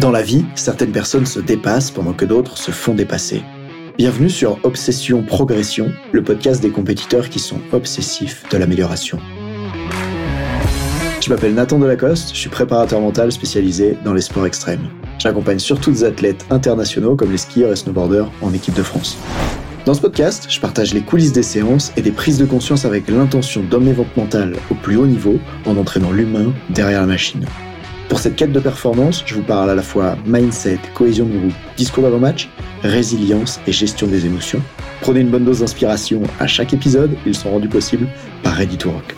Dans la vie, certaines personnes se dépassent pendant que d'autres se font dépasser. Bienvenue sur Obsession Progression, le podcast des compétiteurs qui sont obsessifs de l'amélioration. Je m'appelle Nathan Delacoste, je suis préparateur mental spécialisé dans les sports extrêmes. J'accompagne surtout des athlètes internationaux comme les skieurs et snowboarders en équipe de France. Dans ce podcast, je partage les coulisses des séances et des prises de conscience avec l'intention votre mental au plus haut niveau en entraînant l'humain derrière la machine. Pour cette quête de performance, je vous parle à la fois mindset, cohésion de groupe, discours d'avant-match, résilience et gestion des émotions. Prenez une bonne dose d'inspiration à chaque épisode, ils sont rendus possibles par Ready to Rock.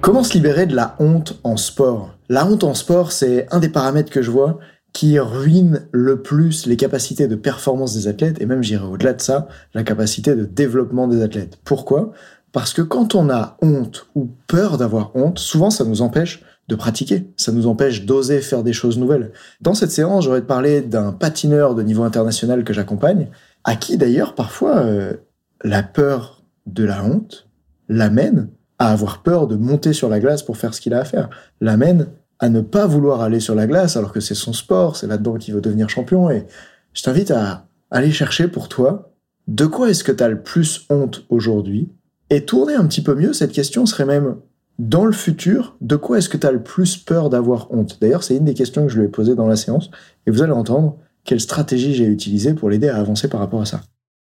Comment se libérer de la honte en sport? La honte en sport, c'est un des paramètres que je vois qui ruine le plus les capacités de performance des athlètes, et même j'irai au-delà de ça, la capacité de développement des athlètes. Pourquoi? Parce que quand on a honte ou peur d'avoir honte, souvent ça nous empêche de pratiquer, ça nous empêche d'oser faire des choses nouvelles. Dans cette séance, j'aurais parlé d'un patineur de niveau international que j'accompagne, à qui d'ailleurs parfois euh, la peur de la honte l'amène à avoir peur de monter sur la glace pour faire ce qu'il a à faire, l'amène à ne pas vouloir aller sur la glace alors que c'est son sport, c'est là-dedans qu'il veut devenir champion. Et je t'invite à aller chercher pour toi de quoi est-ce que tu as le plus honte aujourd'hui et tourner un petit peu mieux. Cette question serait même dans le futur, de quoi est-ce que tu as le plus peur d'avoir honte? D'ailleurs, c'est une des questions que je lui ai posées dans la séance et vous allez entendre quelle stratégie j'ai utilisée pour l'aider à avancer par rapport à ça.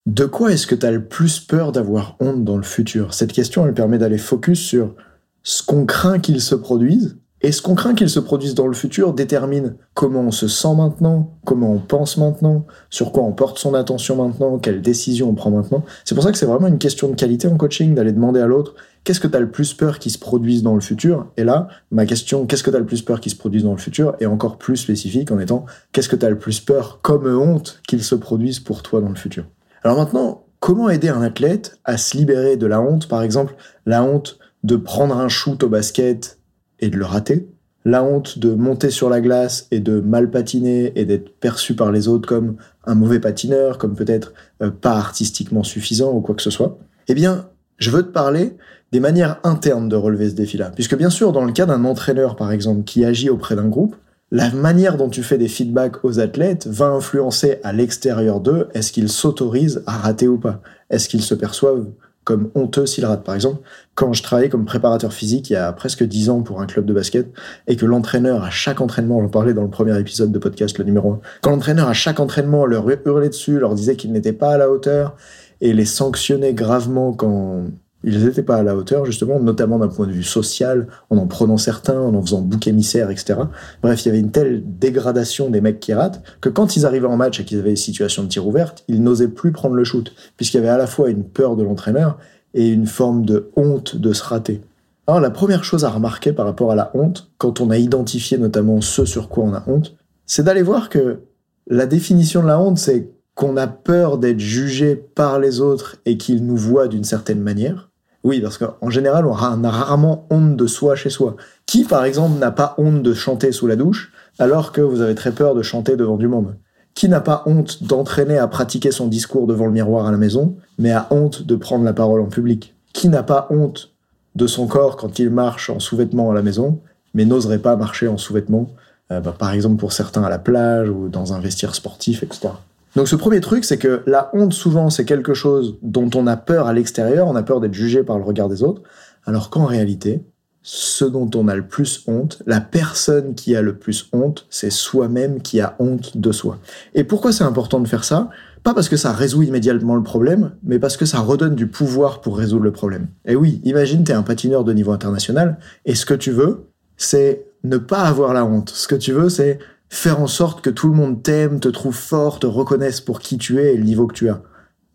De quoi est-ce que tu as le plus peur d'avoir honte dans le futur? Cette question, elle permet d'aller focus sur ce qu'on craint qu'il se produise et ce qu'on craint qu'il se produise dans le futur détermine comment on se sent maintenant, comment on pense maintenant, sur quoi on porte son attention maintenant, quelles décisions on prend maintenant? C'est pour ça que c'est vraiment une question de qualité en coaching, d'aller demander à l'autre qu'est-ce que tu as le plus peur qu'il se produise dans le futur? Et là, ma question qu'est-ce que tu as le plus peur qu'il se produise dans le futur? est encore plus spécifique en étant qu'est-ce que tu as le plus peur comme honte qu'il se produise pour toi dans le futur? Alors maintenant, comment aider un athlète à se libérer de la honte? Par exemple, la honte de prendre un shoot au basket et de le rater, la honte de monter sur la glace et de mal patiner et d'être perçu par les autres comme un mauvais patineur, comme peut-être euh, pas artistiquement suffisant ou quoi que ce soit, eh bien, je veux te parler des manières internes de relever ce défi-là. Puisque bien sûr, dans le cas d'un entraîneur, par exemple, qui agit auprès d'un groupe, la manière dont tu fais des feedbacks aux athlètes va influencer à l'extérieur d'eux, est-ce qu'ils s'autorisent à rater ou pas. Est-ce qu'ils se perçoivent comme honteux s'il rate. Par exemple, quand je travaillais comme préparateur physique il y a presque dix ans pour un club de basket et que l'entraîneur à chaque entraînement, j'en parlais dans le premier épisode de podcast, le numéro 1, quand l'entraîneur à chaque entraînement leur hurlait dessus, leur disait qu'ils n'étaient pas à la hauteur et les sanctionnait gravement quand ils n'étaient pas à la hauteur, justement, notamment d'un point de vue social, en en prenant certains, en en faisant bouc émissaire, etc. Bref, il y avait une telle dégradation des mecs qui ratent que quand ils arrivaient en match et qu'ils avaient des situations de tir ouverte, ils n'osaient plus prendre le shoot, puisqu'il y avait à la fois une peur de l'entraîneur et une forme de honte de se rater. Alors la première chose à remarquer par rapport à la honte, quand on a identifié notamment ce sur quoi on a honte, c'est d'aller voir que la définition de la honte, c'est qu'on a peur d'être jugé par les autres et qu'ils nous voient d'une certaine manière. Oui, parce qu'en général, on a rarement honte de soi chez soi. Qui, par exemple, n'a pas honte de chanter sous la douche alors que vous avez très peur de chanter devant du monde? Qui n'a pas honte d'entraîner à pratiquer son discours devant le miroir à la maison, mais a honte de prendre la parole en public? Qui n'a pas honte de son corps quand il marche en sous-vêtements à la maison, mais n'oserait pas marcher en sous-vêtements, euh, bah, par exemple pour certains à la plage ou dans un vestiaire sportif, etc. Donc ce premier truc, c'est que la honte, souvent, c'est quelque chose dont on a peur à l'extérieur, on a peur d'être jugé par le regard des autres, alors qu'en réalité, ce dont on a le plus honte, la personne qui a le plus honte, c'est soi-même qui a honte de soi. Et pourquoi c'est important de faire ça? Pas parce que ça résout immédiatement le problème, mais parce que ça redonne du pouvoir pour résoudre le problème. Et oui, imagine, tu es un patineur de niveau international, et ce que tu veux, c'est ne pas avoir la honte. Ce que tu veux, c'est faire en sorte que tout le monde t'aime, te trouve fort, te reconnaisse pour qui tu es et le niveau que tu as.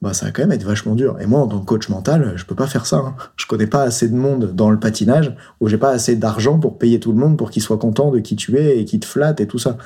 Bah, ça va quand même être vachement dur. Et moi, en tant que coach mental, je peux pas faire ça. Hein. Je connais pas assez de monde dans le patinage où j'ai pas assez d'argent pour payer tout le monde pour qu'il soit content de qui tu es et qu'il te flatte et tout ça.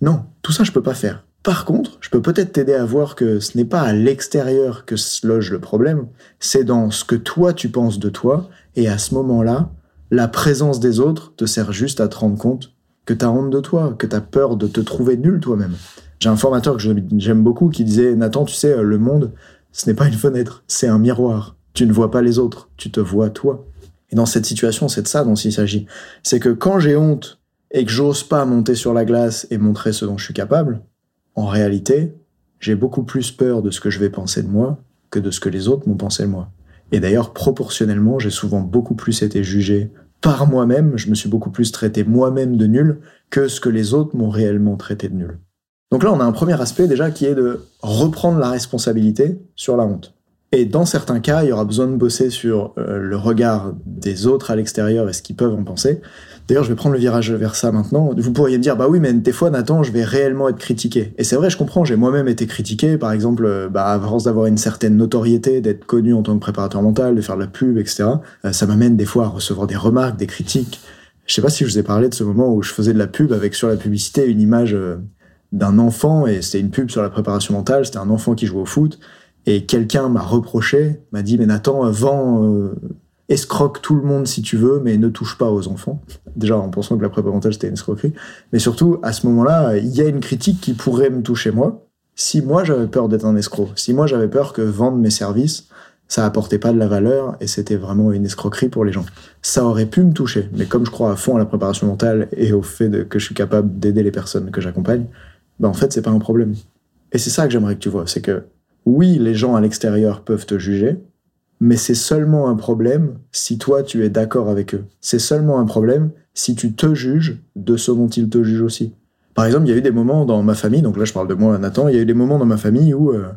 Non, tout ça, je peux pas faire. Par contre, je peux peut-être t'aider à voir que ce n'est pas à l'extérieur que se loge le problème, c'est dans ce que toi tu penses de toi, et à ce moment-là, la présence des autres te sert juste à te rendre compte que tu as honte de toi, que tu as peur de te trouver nul toi-même. J'ai un formateur que j'aime beaucoup qui disait Nathan, tu sais, le monde, ce n'est pas une fenêtre, c'est un miroir. Tu ne vois pas les autres, tu te vois toi. Et dans cette situation, c'est de ça dont il s'agit. C'est que quand j'ai honte et que j'ose pas monter sur la glace et montrer ce dont je suis capable, en réalité, j'ai beaucoup plus peur de ce que je vais penser de moi que de ce que les autres m'ont pensé de moi. Et d'ailleurs, proportionnellement, j'ai souvent beaucoup plus été jugé par moi-même, je me suis beaucoup plus traité moi-même de nul que ce que les autres m'ont réellement traité de nul. Donc là, on a un premier aspect déjà qui est de reprendre la responsabilité sur la honte. Et dans certains cas, il y aura besoin de bosser sur euh, le regard des autres à l'extérieur et ce qu'ils peuvent en penser. D'ailleurs, je vais prendre le virage vers ça maintenant. Vous pourriez me dire, bah oui, mais des fois, Nathan, je vais réellement être critiqué. Et c'est vrai, je comprends, j'ai moi-même été critiqué, par exemple, euh, bah, à force d'avoir une certaine notoriété, d'être connu en tant que préparateur mental, de faire de la pub, etc. Euh, ça m'amène des fois à recevoir des remarques, des critiques. Je sais pas si je vous ai parlé de ce moment où je faisais de la pub avec sur la publicité une image d'un enfant, et c'était une pub sur la préparation mentale, c'était un enfant qui jouait au foot, et quelqu'un m'a reproché, m'a dit, mais Nathan, vends escroque tout le monde si tu veux, mais ne touche pas aux enfants. Déjà en pensant que la prépa mentale c'était une escroquerie. Mais surtout, à ce moment-là, il y a une critique qui pourrait me toucher moi, si moi j'avais peur d'être un escroc. Si moi j'avais peur que vendre mes services, ça apportait pas de la valeur et c'était vraiment une escroquerie pour les gens. Ça aurait pu me toucher, mais comme je crois à fond à la préparation mentale et au fait que je suis capable d'aider les personnes que j'accompagne, ben en fait c'est pas un problème. Et c'est ça que j'aimerais que tu vois, c'est que oui, les gens à l'extérieur peuvent te juger, mais c'est seulement un problème si toi tu es d'accord avec eux. C'est seulement un problème si tu te juges de ce dont ils te jugent aussi. Par exemple, il y a eu des moments dans ma famille, donc là je parle de moi, Nathan, il y a eu des moments dans ma famille où euh,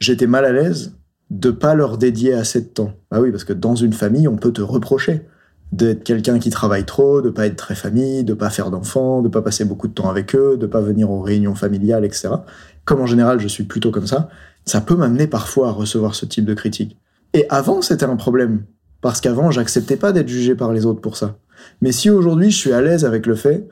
j'étais mal à l'aise de pas leur dédier assez de temps. Bah oui, parce que dans une famille, on peut te reprocher d'être quelqu'un qui travaille trop, de pas être très famille, de pas faire d'enfants, de pas passer beaucoup de temps avec eux, de pas venir aux réunions familiales, etc. Comme en général, je suis plutôt comme ça, ça peut m'amener parfois à recevoir ce type de critique. Et avant, c'était un problème. Parce qu'avant, j'acceptais pas d'être jugé par les autres pour ça. Mais si aujourd'hui, je suis à l'aise avec le fait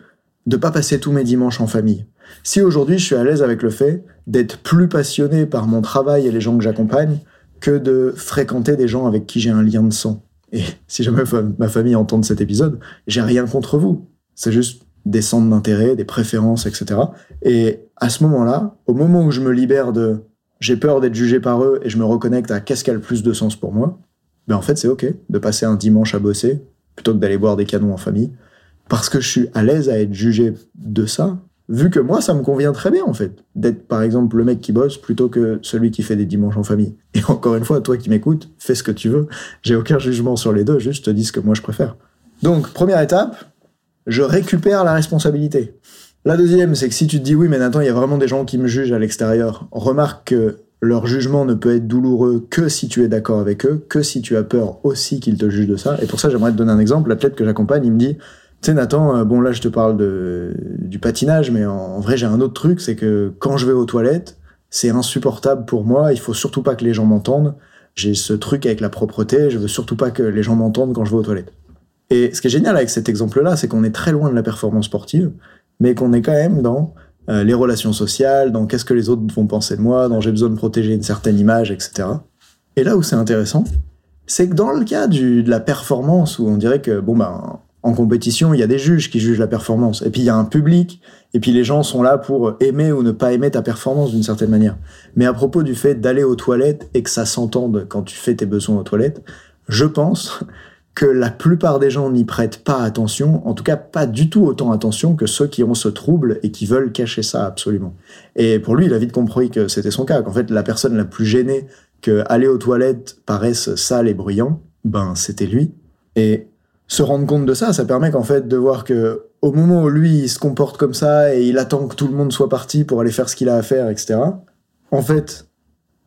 de pas passer tous mes dimanches en famille, si aujourd'hui, je suis à l'aise avec le fait d'être plus passionné par mon travail et les gens que j'accompagne que de fréquenter des gens avec qui j'ai un lien de sang. Et si jamais ma famille entend cet épisode, j'ai rien contre vous. C'est juste des centres d'intérêt, des préférences, etc. Et à ce moment-là, au moment où je me libère de j'ai peur d'être jugé par eux et je me reconnecte à qu'est-ce qui a le plus de sens pour moi, ben en fait c'est ok de passer un dimanche à bosser plutôt que d'aller boire des canons en famille. Parce que je suis à l'aise à être jugé de ça vu que moi ça me convient très bien en fait d'être par exemple le mec qui bosse plutôt que celui qui fait des dimanches en famille. Et encore une fois toi qui m'écoutes fais ce que tu veux. J'ai aucun jugement sur les deux juste te dis ce que moi je préfère. Donc première étape je récupère la responsabilité la deuxième, c'est que si tu te dis oui, mais Nathan, il y a vraiment des gens qui me jugent à l'extérieur, remarque que leur jugement ne peut être douloureux que si tu es d'accord avec eux, que si tu as peur aussi qu'ils te jugent de ça. Et pour ça, j'aimerais te donner un exemple. L'athlète que j'accompagne, il me dit, tu sais Nathan, euh, bon là je te parle du patinage, mais en, vrai j'ai un autre truc, c'est que quand je vais aux toilettes, c'est insupportable pour moi, il faut surtout pas que les gens m'entendent. J'ai ce truc avec la propreté, je veux surtout pas que les gens m'entendent quand je vais aux toilettes. Et ce qui est génial avec cet exemple-là, c'est qu'on est très loin de la performance sportive mais qu'on est quand même dans euh, les relations sociales, dans qu'est-ce que les autres vont penser de moi, dans j'ai besoin de protéger une certaine image, etc. Et là où c'est intéressant, c'est que dans le cas de la performance, où on dirait que, bon, ben, en compétition, il y a des juges qui jugent la performance, et puis il y a un public, et puis les gens sont là pour aimer ou ne pas aimer ta performance d'une certaine manière. Mais à propos du fait d'aller aux toilettes et que ça s'entende quand tu fais tes besoins aux toilettes, je pense que la plupart des gens n'y prêtent pas attention, en tout cas pas du tout autant attention que ceux qui ont ce trouble et qui veulent cacher ça absolument. Et pour lui, il a vite compris que c'était son cas, qu'en fait la personne la plus gênée que aller aux toilettes paraisse sale et bruyant, ben c'était lui. Et se rendre compte de ça, ça permet qu'en fait de voir que au moment où lui il se comporte comme ça et il attend que tout le monde soit parti pour aller faire ce qu'il a à faire, etc. En fait,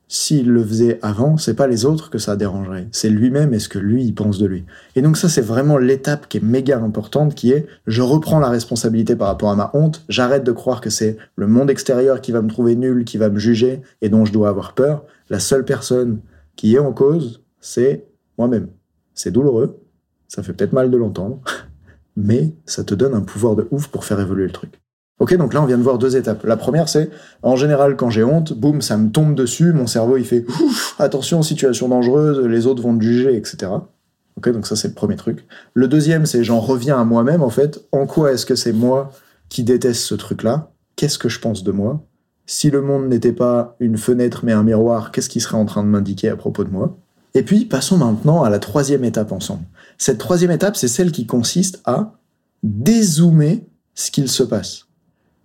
s'il le faisait avant, c'est pas les autres que ça dérangerait, c'est lui-même et ce que lui il pense de lui. Et donc ça c'est vraiment l'étape qui est méga importante qui est je reprends la responsabilité par rapport à ma honte, j'arrête de croire que c'est le monde extérieur qui va me trouver nul, qui va me juger et dont je dois avoir peur. La seule personne qui est en cause, c'est moi-même. C'est douloureux, ça fait peut-être mal de l'entendre, mais ça te donne un pouvoir de ouf pour faire évoluer le truc. Ok, donc là on vient de voir deux étapes. La première c'est, en général quand j'ai honte, boum, ça me tombe dessus, mon cerveau il fait attention, situation dangereuse, les autres vont te juger, etc. Ok, donc ça c'est le premier truc. Le deuxième c'est j'en reviens à moi-même en fait. En quoi est-ce que c'est moi qui déteste ce truc-là? Qu'est-ce que je pense de moi? Si le monde n'était pas une fenêtre mais un miroir, qu'est-ce qui serait en train de m'indiquer à propos de moi? Et puis passons maintenant à la troisième étape ensemble. Cette troisième étape, c'est celle qui consiste à dézoomer ce qu'il se passe.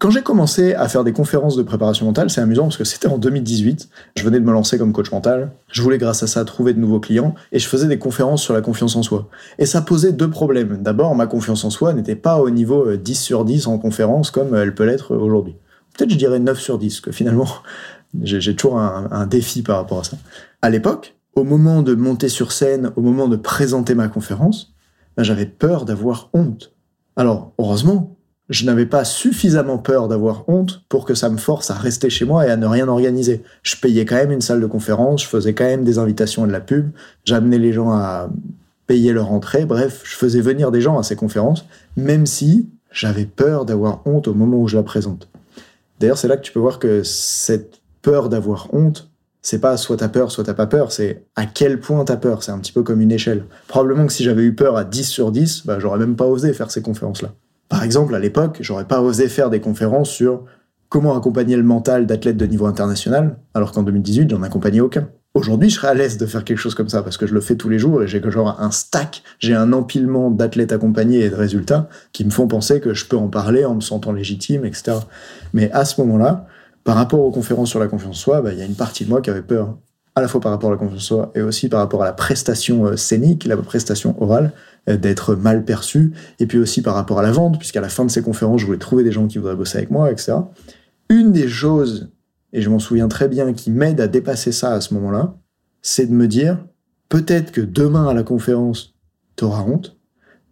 Quand j'ai commencé à faire des conférences de préparation mentale, c'est amusant parce que c'était en 2018. Je venais de me lancer comme coach mental. Je voulais grâce à ça trouver de nouveaux clients et je faisais des conférences sur la confiance en soi. Et ça posait deux problèmes. D'abord, ma confiance en soi n'était pas au niveau 10 euh, sur 10 en conférence comme elle peut l'être aujourd'hui. Peut-être je dirais 9 sur 10, que finalement, j'ai toujours un, défi par rapport à ça. À l'époque, au moment de monter sur scène, au moment de présenter ma conférence, ben, j'avais peur d'avoir honte. Alors, heureusement, je n'avais pas suffisamment peur d'avoir honte pour que ça me force à rester chez moi et à ne rien organiser. Je payais quand même une salle de conférence, je faisais quand même des invitations et de la pub, j'amenais les gens à payer leur entrée, bref, je faisais venir des gens à ces conférences, même si j'avais peur d'avoir honte au moment où je la présente. D'ailleurs, c'est là que tu peux voir que cette peur d'avoir honte, c'est pas soit t'as peur, soit t'as pas peur, c'est à quel point t'as peur. C'est un petit peu comme une échelle. Probablement que si j'avais eu peur à 10 sur 10, bah, j'aurais même pas osé faire ces conférences-là. Par exemple, à l'époque, j'aurais pas osé faire des conférences sur comment accompagner le mental d'athlètes de niveau international, alors qu'en 2018, j'en accompagnais aucun. Aujourd'hui, je serais à l'aise de faire quelque chose comme ça parce que je le fais tous les jours et j'ai genre un stack, j'ai un empilement d'athlètes accompagnés et de résultats qui me font penser que je peux en parler en me sentant légitime, etc. Mais à ce moment-là, par rapport aux conférences sur la confiance en soi, bah, il y a une partie de moi qui avait peur, à la fois par rapport à la confiance en soi et aussi par rapport à la prestation euh, scénique, la prestation orale, d'être mal perçu, et puis aussi par rapport à la vente, puisqu'à la fin de ces conférences, je voulais trouver des gens qui voudraient bosser avec moi, etc. Une des choses, et je m'en souviens très bien, qui m'aide à dépasser ça à ce moment-là, c'est de me dire, peut-être que demain à la conférence, t'auras honte,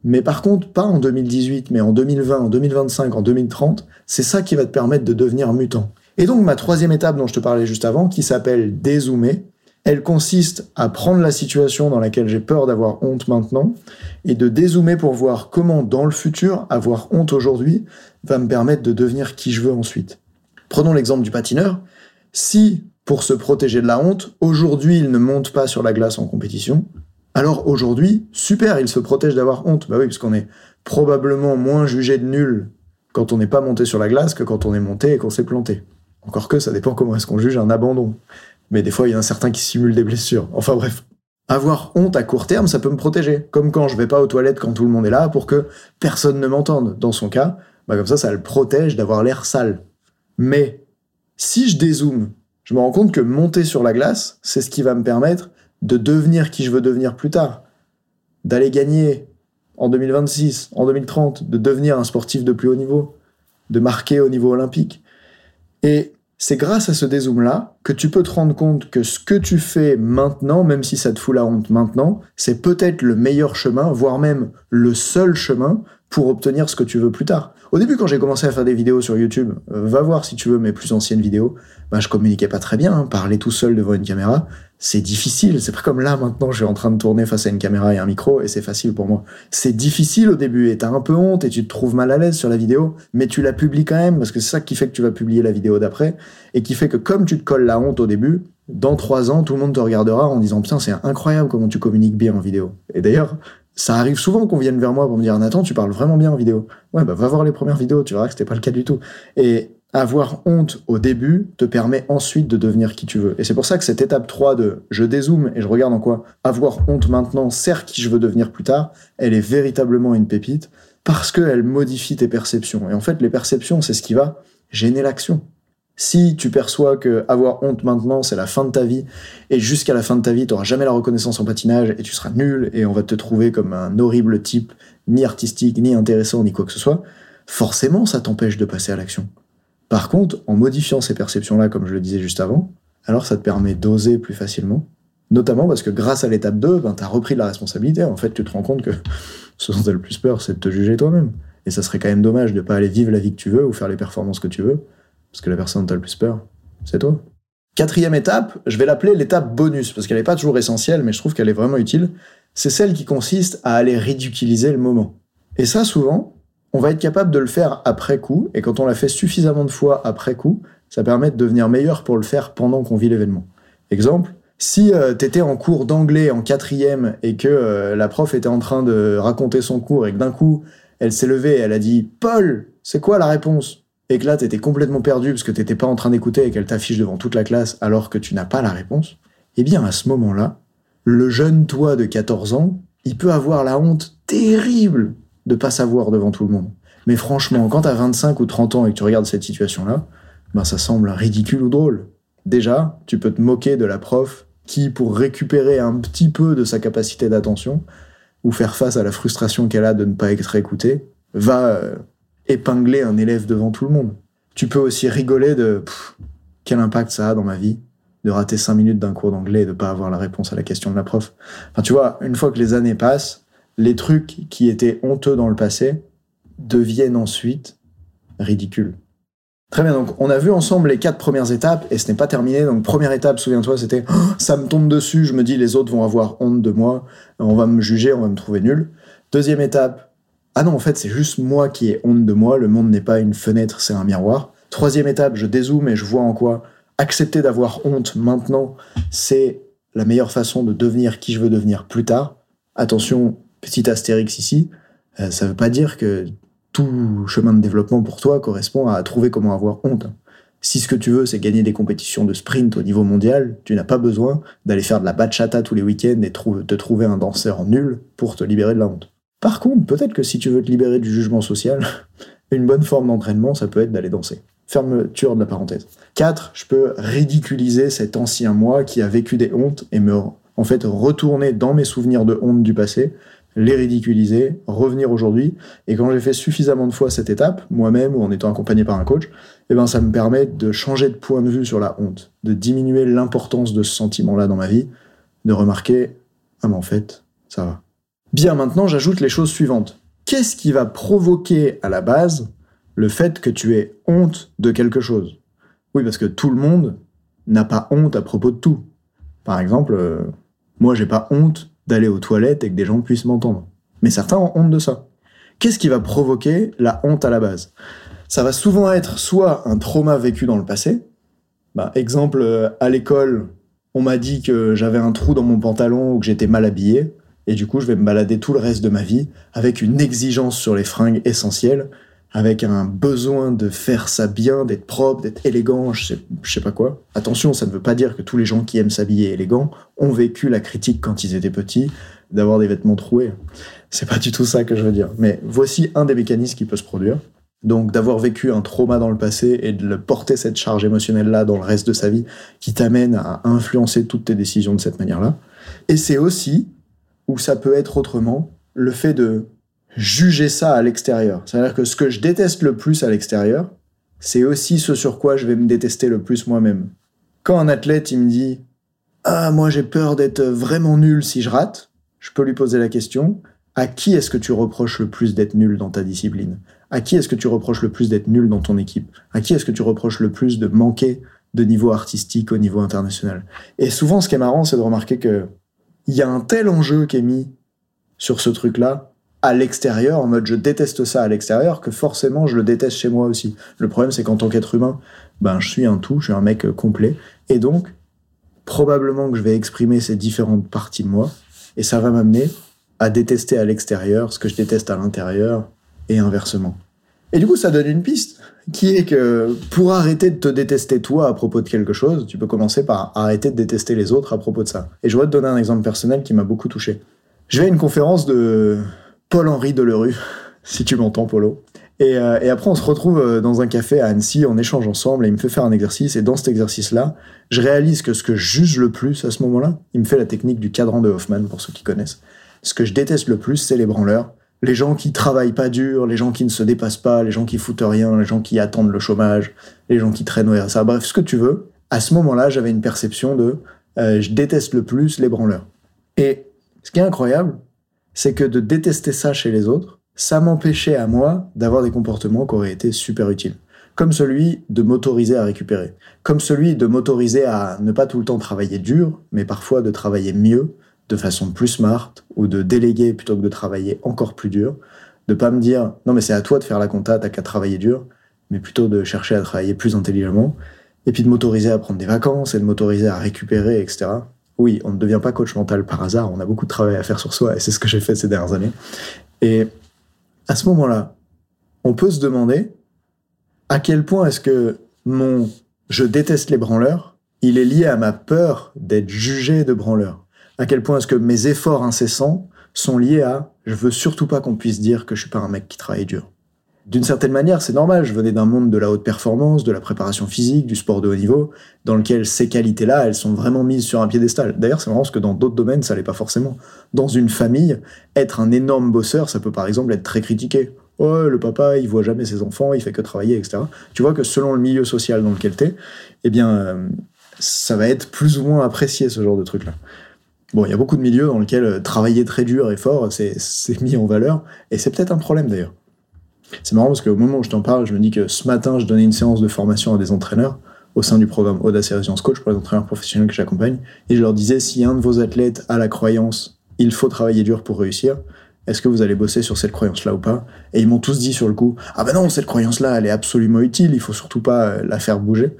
mais par contre, pas en 2018, mais en 2020, en 2025, en 2030, c'est ça qui va te permettre de devenir mutant. Et donc ma troisième étape dont je te parlais juste avant, qui s'appelle dézoomer, elle consiste à prendre la situation dans laquelle j'ai peur d'avoir honte maintenant et de dézoomer pour voir comment dans le futur avoir honte aujourd'hui va me permettre de devenir qui je veux ensuite. Prenons l'exemple du patineur. Si, pour se protéger de la honte, aujourd'hui il ne monte pas sur la glace en compétition, alors aujourd'hui, super, il se protège d'avoir honte. Bah oui, parce qu'on est probablement moins jugé de nul quand on n'est pas monté sur la glace que quand on est monté et qu'on s'est planté. Encore que ça dépend comment est-ce qu'on juge un abandon mais des fois il y en a certains qui simulent des blessures. Enfin bref. Avoir honte à court terme, ça peut me protéger. Comme quand je vais pas aux toilettes quand tout le monde est là pour que personne ne m'entende. Dans son cas, bah comme ça, ça le protège d'avoir l'air sale. Mais si je dézoome, je me rends compte que monter sur la glace, c'est ce qui va me permettre de devenir qui je veux devenir plus tard. D'aller gagner en 2026, en 2030, de devenir un sportif de plus haut niveau, de marquer au niveau olympique. Et c'est grâce à ce dézoom-là que tu peux te rendre compte que ce que tu fais maintenant, même si ça te fout la honte maintenant, c'est peut-être le meilleur chemin, voire même le seul chemin pour obtenir ce que tu veux plus tard. Au début, quand j'ai commencé à faire des vidéos sur YouTube, euh, va voir si tu veux mes plus anciennes vidéos, bah, je communiquais pas très bien, hein, parler tout seul devant une caméra, c'est difficile. C'est pas comme là maintenant, je suis en train de tourner face à une caméra et un micro et c'est facile pour moi. C'est difficile au début et t'as un peu honte et tu te trouves mal à l'aise sur la vidéo, mais tu la publies quand même parce que c'est ça qui fait que tu vas publier la vidéo d'après et qui fait que comme tu te colles la honte au début, dans trois ans, tout le monde te regardera en disant putain, c'est incroyable comment tu communiques bien en vidéo. Et d'ailleurs, ça arrive souvent qu'on vienne vers moi pour me dire Nathan, tu parles vraiment bien en vidéo. Ouais, bah va voir les premières vidéos, tu verras que c'était pas le cas du tout. Et avoir honte au début te permet ensuite de devenir qui tu veux. Et c'est pour ça que cette étape 3 de je dézoome et je regarde en quoi avoir honte maintenant sert qui je veux devenir plus tard, elle est véritablement une pépite parce qu'elle modifie tes perceptions. Et en fait, les perceptions, c'est ce qui va gêner l'action. Si tu perçois que avoir honte maintenant, c'est la fin de ta vie, et jusqu'à la fin de ta vie, tu n'auras jamais la reconnaissance en patinage, et tu seras nul, et on va te trouver comme un horrible type, ni artistique, ni intéressant, ni quoi que ce soit, forcément, ça t'empêche de passer à l'action. Par contre, en modifiant ces perceptions-là, comme je le disais juste avant, alors ça te permet d'oser plus facilement. Notamment parce que grâce à l'étape 2, ben, tu as repris de la responsabilité. En fait, tu te rends compte que ce dont tu as le plus peur, c'est de te juger toi-même. Et ça serait quand même dommage de ne pas aller vivre la vie que tu veux ou faire les performances que tu veux, parce que la personne as le plus peur, c'est toi. Quatrième étape, je vais l'appeler l'étape bonus, parce qu'elle n'est pas toujours essentielle, mais je trouve qu'elle est vraiment utile. C'est celle qui consiste à aller ridiculiser le moment. Et ça, souvent, on va être capable de le faire après coup, et quand on l'a fait suffisamment de fois après coup, ça permet de devenir meilleur pour le faire pendant qu'on vit l'événement. Exemple, si euh, tu étais en cours d'anglais en quatrième et que euh, la prof était en train de raconter son cours et que d'un coup, elle s'est levée et elle a dit « Paul, c'est quoi la réponse ?» Et que là, t'étais complètement perdu parce que t'étais pas en train d'écouter et qu'elle t'affiche devant toute la classe alors que tu n'as pas la réponse, eh bien, à ce moment-là, le jeune toi de 14 ans, il peut avoir la honte terrible de pas savoir devant tout le monde. Mais franchement, quand t'as 25 ou 30 ans et que tu regardes cette situation-là, ben ça semble ridicule ou drôle. Déjà, tu peux te moquer de la prof qui, pour récupérer un petit peu de sa capacité d'attention, ou faire face à la frustration qu'elle a de ne pas être écoutée, va euh, épingler un élève devant tout le monde. Tu peux aussi rigoler de quel impact ça a dans ma vie de rater 5 minutes d'un cours d'anglais et de pas avoir la réponse à la question de la prof. Enfin, tu vois, une fois que les années passent, les trucs qui étaient honteux dans le passé deviennent ensuite ridicules. Très bien, donc on a vu ensemble les quatre premières étapes et ce n'est pas terminé. Donc première étape, souviens-toi, c'était oh, ça me tombe dessus, je me dis les autres vont avoir honte de moi, on va me juger, on va me trouver nul. Deuxième étape, ah non, en fait c'est juste moi qui ai honte de moi, le monde n'est pas une fenêtre, c'est un miroir. Troisième étape, je dézoome et je vois en quoi accepter d'avoir honte maintenant, c'est la meilleure façon de devenir qui je veux devenir plus tard. Attention, petit astérix ici, euh, ça veut pas dire que tout chemin de développement pour toi correspond à trouver comment avoir honte. Si ce que tu veux, c'est gagner des compétitions de sprint au niveau mondial, tu n'as pas besoin d'aller faire de la bachata tous les week-ends et te trouver un danseur nul pour te libérer de la honte. Par contre, peut-être que si tu veux te libérer du jugement social, une bonne forme d'entraînement, ça peut être d'aller danser. Fermeture de la parenthèse. 4. Je peux ridiculiser cet ancien moi qui a vécu des hontes et me, en fait, retourner dans mes souvenirs de honte du passé les ridiculiser, revenir aujourd'hui. Et quand j'ai fait suffisamment de fois cette étape, moi-même ou en étant accompagné par un coach, eh ben ça me permet de changer de point de vue sur la honte, de diminuer l'importance de ce sentiment-là dans ma vie, de remarquer ah mais en fait ça va. Bien, maintenant j'ajoute les choses suivantes. Qu'est-ce qui va provoquer à la base le fait que tu aies honte de quelque chose? Oui, parce que tout le monde n'a pas honte à propos de tout. Par exemple, euh, moi j'ai pas honte d'aller aux toilettes et que des gens puissent m'entendre. Mais certains ont honte de ça. Qu'est-ce qui va provoquer la honte à la base? Ça va souvent être soit un trauma vécu dans le passé. Bah, exemple, euh, à l'école, on m'a dit que j'avais un trou dans mon pantalon ou que j'étais mal habillé, et du coup je vais me balader tout le reste de ma vie avec une exigence sur les fringues essentielles, avec un besoin de faire ça bien, d'être propre, d'être élégant, je sais, pas quoi. Attention, ça ne veut pas dire que tous les gens qui aiment s'habiller élégant ont vécu la critique quand ils étaient petits d'avoir des vêtements troués. C'est pas du tout ça que je veux dire. Mais voici un des mécanismes qui peut se produire. Donc d'avoir vécu un trauma dans le passé et de porter cette charge émotionnelle-là dans le reste de sa vie qui t'amène à influencer toutes tes décisions de cette manière-là. Et c'est aussi, ou ça peut être autrement, le fait de juger ça à l'extérieur. C'est-à-dire que ce que je déteste le plus à l'extérieur, c'est aussi ce sur quoi je vais me détester le plus moi-même. Quand un athlète, il me dit Ah, moi j'ai peur d'être vraiment nul si je rate, je peux lui poser la question À qui est-ce que tu reproches le plus d'être nul dans ta discipline? À qui est-ce que tu reproches le plus d'être nul dans ton équipe? À qui est-ce que tu reproches le plus de manquer de niveau artistique au niveau international? Et souvent, ce qui est marrant, c'est de remarquer que il y a un tel enjeu qui est mis sur ce truc-là à l'extérieur, en mode je déteste ça à l'extérieur, que forcément je le déteste chez moi aussi. Le problème, c'est qu'en tant qu'être humain, ben, je suis un tout, je suis un mec euh, complet. Et donc, probablement que je vais exprimer ces différentes parties de moi, et ça va m'amener à détester à l'extérieur ce que je déteste à l'intérieur, et inversement. Et du coup, ça donne une piste, qui est que pour arrêter de te détester toi à propos de quelque chose, tu peux commencer par arrêter de détester les autres à propos de ça. Et je vais te donner un exemple personnel qui m'a beaucoup touché. Je vais à une conférence de Paul-Henri Delerue, si tu m'entends, Polo. Euh, et, après, on se retrouve euh, dans un café à Annecy, on échange ensemble et il me fait faire un exercice. Et dans cet exercice-là, je réalise que ce que je juge le plus à ce moment-là, il me fait la technique du cadran de Hoffman, pour ceux qui connaissent. Ce que je déteste le plus, c'est les branleurs. Les gens qui travaillent pas dur, les gens qui ne se dépassent pas, les gens qui foutent rien, les gens qui attendent le chômage, les gens qui traînent au RSA, bref, ce que tu veux. À ce moment-là, j'avais une perception de euh, je déteste le plus les branleurs. Et ce qui est incroyable, c'est que de détester ça chez les autres, ça m'empêchait à moi d'avoir des comportements qui auraient été super utiles. Comme celui de m'autoriser à récupérer. Comme celui de m'autoriser à ne pas tout le temps travailler dur, mais parfois de travailler mieux, de façon plus smart, ou de déléguer plutôt que de travailler encore plus dur. De pas me dire, non mais c'est à toi de faire la compta, t'as qu'à travailler dur, mais plutôt de chercher à travailler plus intelligemment. Et puis de m'autoriser à prendre des vacances et de m'autoriser à récupérer, etc oui, on ne devient pas coach mental par hasard, on a beaucoup de travail à faire sur soi, et c'est ce que j'ai fait ces dernières années. Et à ce moment-là, on peut se demander à quel point est-ce que mon je déteste les branleurs, il est lié à ma peur d'être jugé de branleur. À quel point est-ce que mes efforts incessants sont liées à je veux surtout pas qu'on puisse dire que je suis pas un mec qui travaille dur. D'une certaine manière, c'est normal, je venais d'un monde de la haute performance, de la préparation physique, du sport de haut niveau, dans lequel ces qualités-là, elles sont vraiment mises sur un piédestal. D'ailleurs, c'est marrant parce que dans d'autres domaines, ça l'est pas forcément. Dans une famille, être un énorme bosseur, ça peut par exemple être très critiqué. Oh, le papa, il voit jamais ses enfants, il fait que travailler, etc. Tu vois que selon le milieu social dans lequel t'es, eh bien, euh, ça va être plus ou moins apprécié, ce genre de truc-là. Bon, il y a beaucoup de milieux dans lesquels euh, travailler très dur et fort, c'est mis en valeur, et c'est peut-être un problème d'ailleurs. C'est marrant parce qu'au moment où je t'en parle, je me dis que ce matin, je donnais une séance de formation à des entraîneurs au sein du programme Audace et Résilience Coach pour les entraîneurs professionnels que j'accompagne, et je leur disais, si un de vos athlètes a la croyance « il faut travailler dur pour réussir », est-ce que vous allez bosser sur cette croyance-là ou pas? Et ils m'ont tous dit sur le coup, ah ben non, cette croyance-là, elle est absolument utile, il faut surtout pas euh, la faire bouger.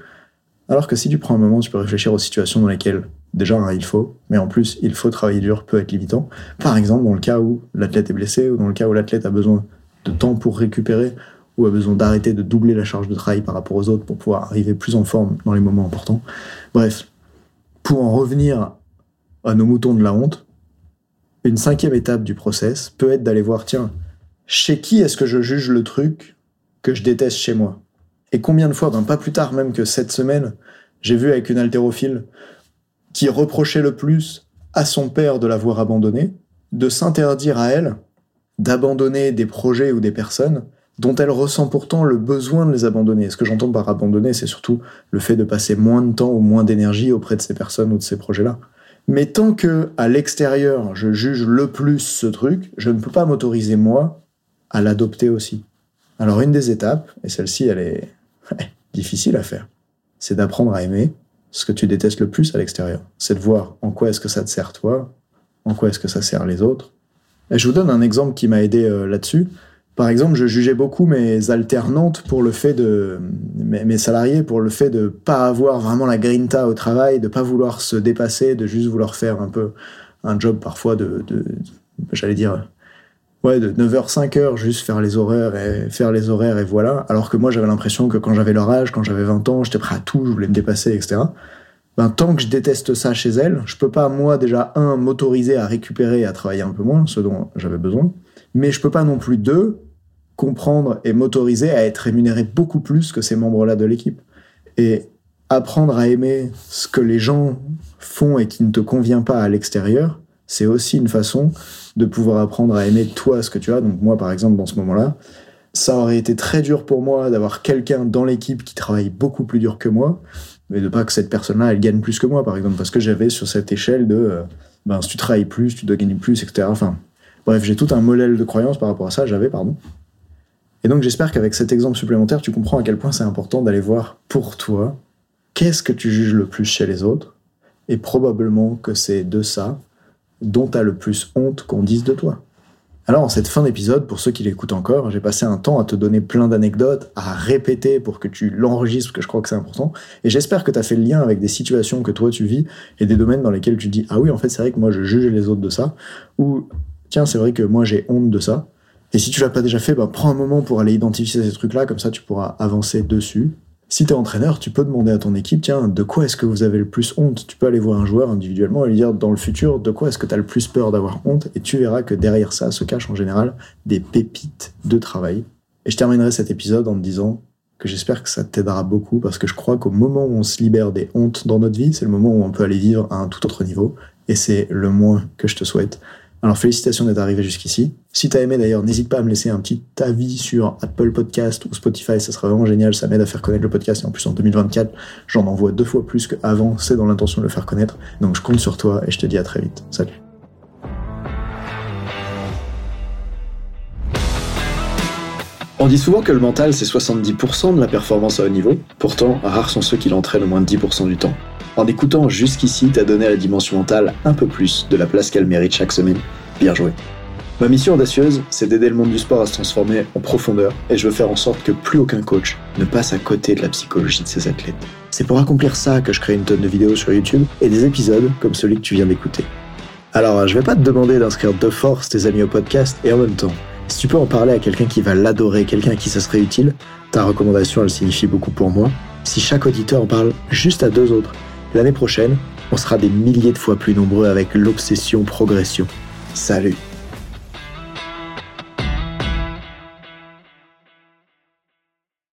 Alors que si tu prends un moment, tu peux réfléchir aux situations dans lesquelles, déjà, hein, il faut, mais en plus, il faut travailler dur peut être limitant. Par exemple, dans le cas où l'athlète est blessé, ou dans le cas où l'athlète a besoin de temps pour récupérer, ou a besoin d'arrêter de doubler la charge de travail par rapport aux autres pour pouvoir arriver plus en forme dans les moments importants. Bref, pour en revenir à nos moutons de la honte, une cinquième étape du process peut être d'aller voir, tiens, chez qui est-ce que je juge le truc que je déteste chez moi? Et combien de fois, ben pas plus tard même que cette semaine, j'ai vu avec une haltérophile qui reprochait le plus à son père de l'avoir abandonné, de s'interdire à elle d'abandonner des projets ou des personnes dont elle ressent pourtant le besoin de les abandonner. ce que j'entends par abandonner, c'est surtout le fait de passer moins de temps ou moins d'énergie auprès de ces personnes ou de ces projets-là. Mais tant que à l'extérieur, je juge le plus ce truc, je ne peux pas m'autoriser moi à l'adopter aussi. Alors une des étapes, et celle-ci elle est difficile à faire, c'est d'apprendre à aimer ce que tu détestes le plus à l'extérieur. C'est de voir en quoi est-ce que ça te sert toi, en quoi est-ce que ça sert les autres. Et je vous donne un exemple qui m'a aidé euh, là-dessus. Par exemple, je jugeais beaucoup mes alternantes pour le fait de mes, salariés pour le fait de pas avoir vraiment la grinta au travail, de pas vouloir se dépasser, de juste vouloir faire un peu un job parfois de, de j'allais dire ouais de 9h 5h juste faire les horaires et faire les horaires et voilà. Alors que moi j'avais l'impression que quand j'avais leur âge quand j'avais 20 ans j'étais prêt à tout je voulais me dépasser etc ben, tant que je déteste ça chez elles je peux pas moi déjà un m'autoriser à récupérer à travailler un peu moins ce dont j'avais besoin. Mais je peux pas non plus deux comprendre et m'autoriser à être rémunéré beaucoup plus que ces membres-là de l'équipe. Et apprendre à aimer ce que les gens font et qui ne te convient pas à l'extérieur, c'est aussi une façon de pouvoir apprendre à aimer toi ce que tu as. Donc moi, par exemple, dans ce moment-là, ça aurait été très dur pour moi d'avoir quelqu'un dans l'équipe qui travaille beaucoup plus dur que moi, mais de pas que cette personne-là, elle gagne plus que moi, par exemple, parce que j'avais sur cette échelle de, euh, ben, si tu travailles plus, tu dois gagner plus, etc. Enfin, bref, j'ai tout un modèle de croyance par rapport à ça, j'avais, pardon. Et donc j'espère qu'avec cet exemple supplémentaire, tu comprends à quel point c'est important d'aller voir pour toi qu'est-ce que tu juges le plus chez les autres, et probablement que c'est de ça dont tu as le plus honte qu'on dise de toi. Alors en cette fin d'épisode, pour ceux qui l'écoutent encore, j'ai passé un temps à te donner plein d'anecdotes, à répéter pour que tu l'enregistres, que je crois que c'est important, et j'espère que tu as fait le lien avec des situations que toi tu vis, et des domaines dans lesquels tu dis, ah oui, en fait c'est vrai que moi je juge les autres de ça, ou tiens, c'est vrai que moi j'ai honte de ça, et si tu l'as pas déjà fait, bah, prends un moment pour aller identifier ces trucs-là, comme ça tu pourras avancer dessus. Si tu es entraîneur, tu peux demander à ton équipe, tiens, de quoi est-ce que vous avez le plus honte? Tu peux aller voir un joueur individuellement et lui dire, dans le futur, de quoi est-ce que tu as le plus peur d'avoir honte? Et tu verras que derrière ça se cachent en général des pépites de travail. Et je terminerai cet épisode en te disant que j'espère que ça t'aidera beaucoup parce que je crois qu'au moment où on se libère des hontes dans notre vie, c'est le moment où on peut aller vivre à un tout autre niveau. Et c'est le moins que je te souhaite. Alors félicitations d'être arrivé jusqu'ici. Si t'as aimé d'ailleurs, n'hésite pas à me laisser un petit avis sur Apple Podcast ou Spotify, ça serait vraiment génial, ça m'aide à faire connaître le podcast et en plus en 2024, j'en envoie deux fois plus qu'avant, c'est dans l'intention de le faire connaître. Donc je compte sur toi et je te dis à très vite. Salut. On dit souvent que le mental c'est 70% de la performance à haut niveau, pourtant rares sont ceux qui l'entraînent au moins 10% du temps. En écoutant jusqu'ici, t'as donné à la dimension mentale un peu plus de la place qu'elle mérite chaque semaine. Bien joué. Ma mission audacieuse, c'est d'aider le monde du sport à se transformer en profondeur et je veux faire en sorte que plus aucun coach ne passe à côté de la psychologie de ses athlètes. C'est pour accomplir ça que je crée une tonne de vidéos sur YouTube et des épisodes comme celui que tu viens d'écouter. Alors, je vais pas te demander d'inscrire de force tes amis au podcast et en même temps, si tu peux en parler à quelqu'un qui va l'adorer, quelqu'un à qui ça serait utile, ta recommandation elle signifie beaucoup pour moi. Si chaque auditeur en parle juste à deux autres, L'année prochaine, on sera des milliers de fois plus nombreux avec l'obsession progression. Salut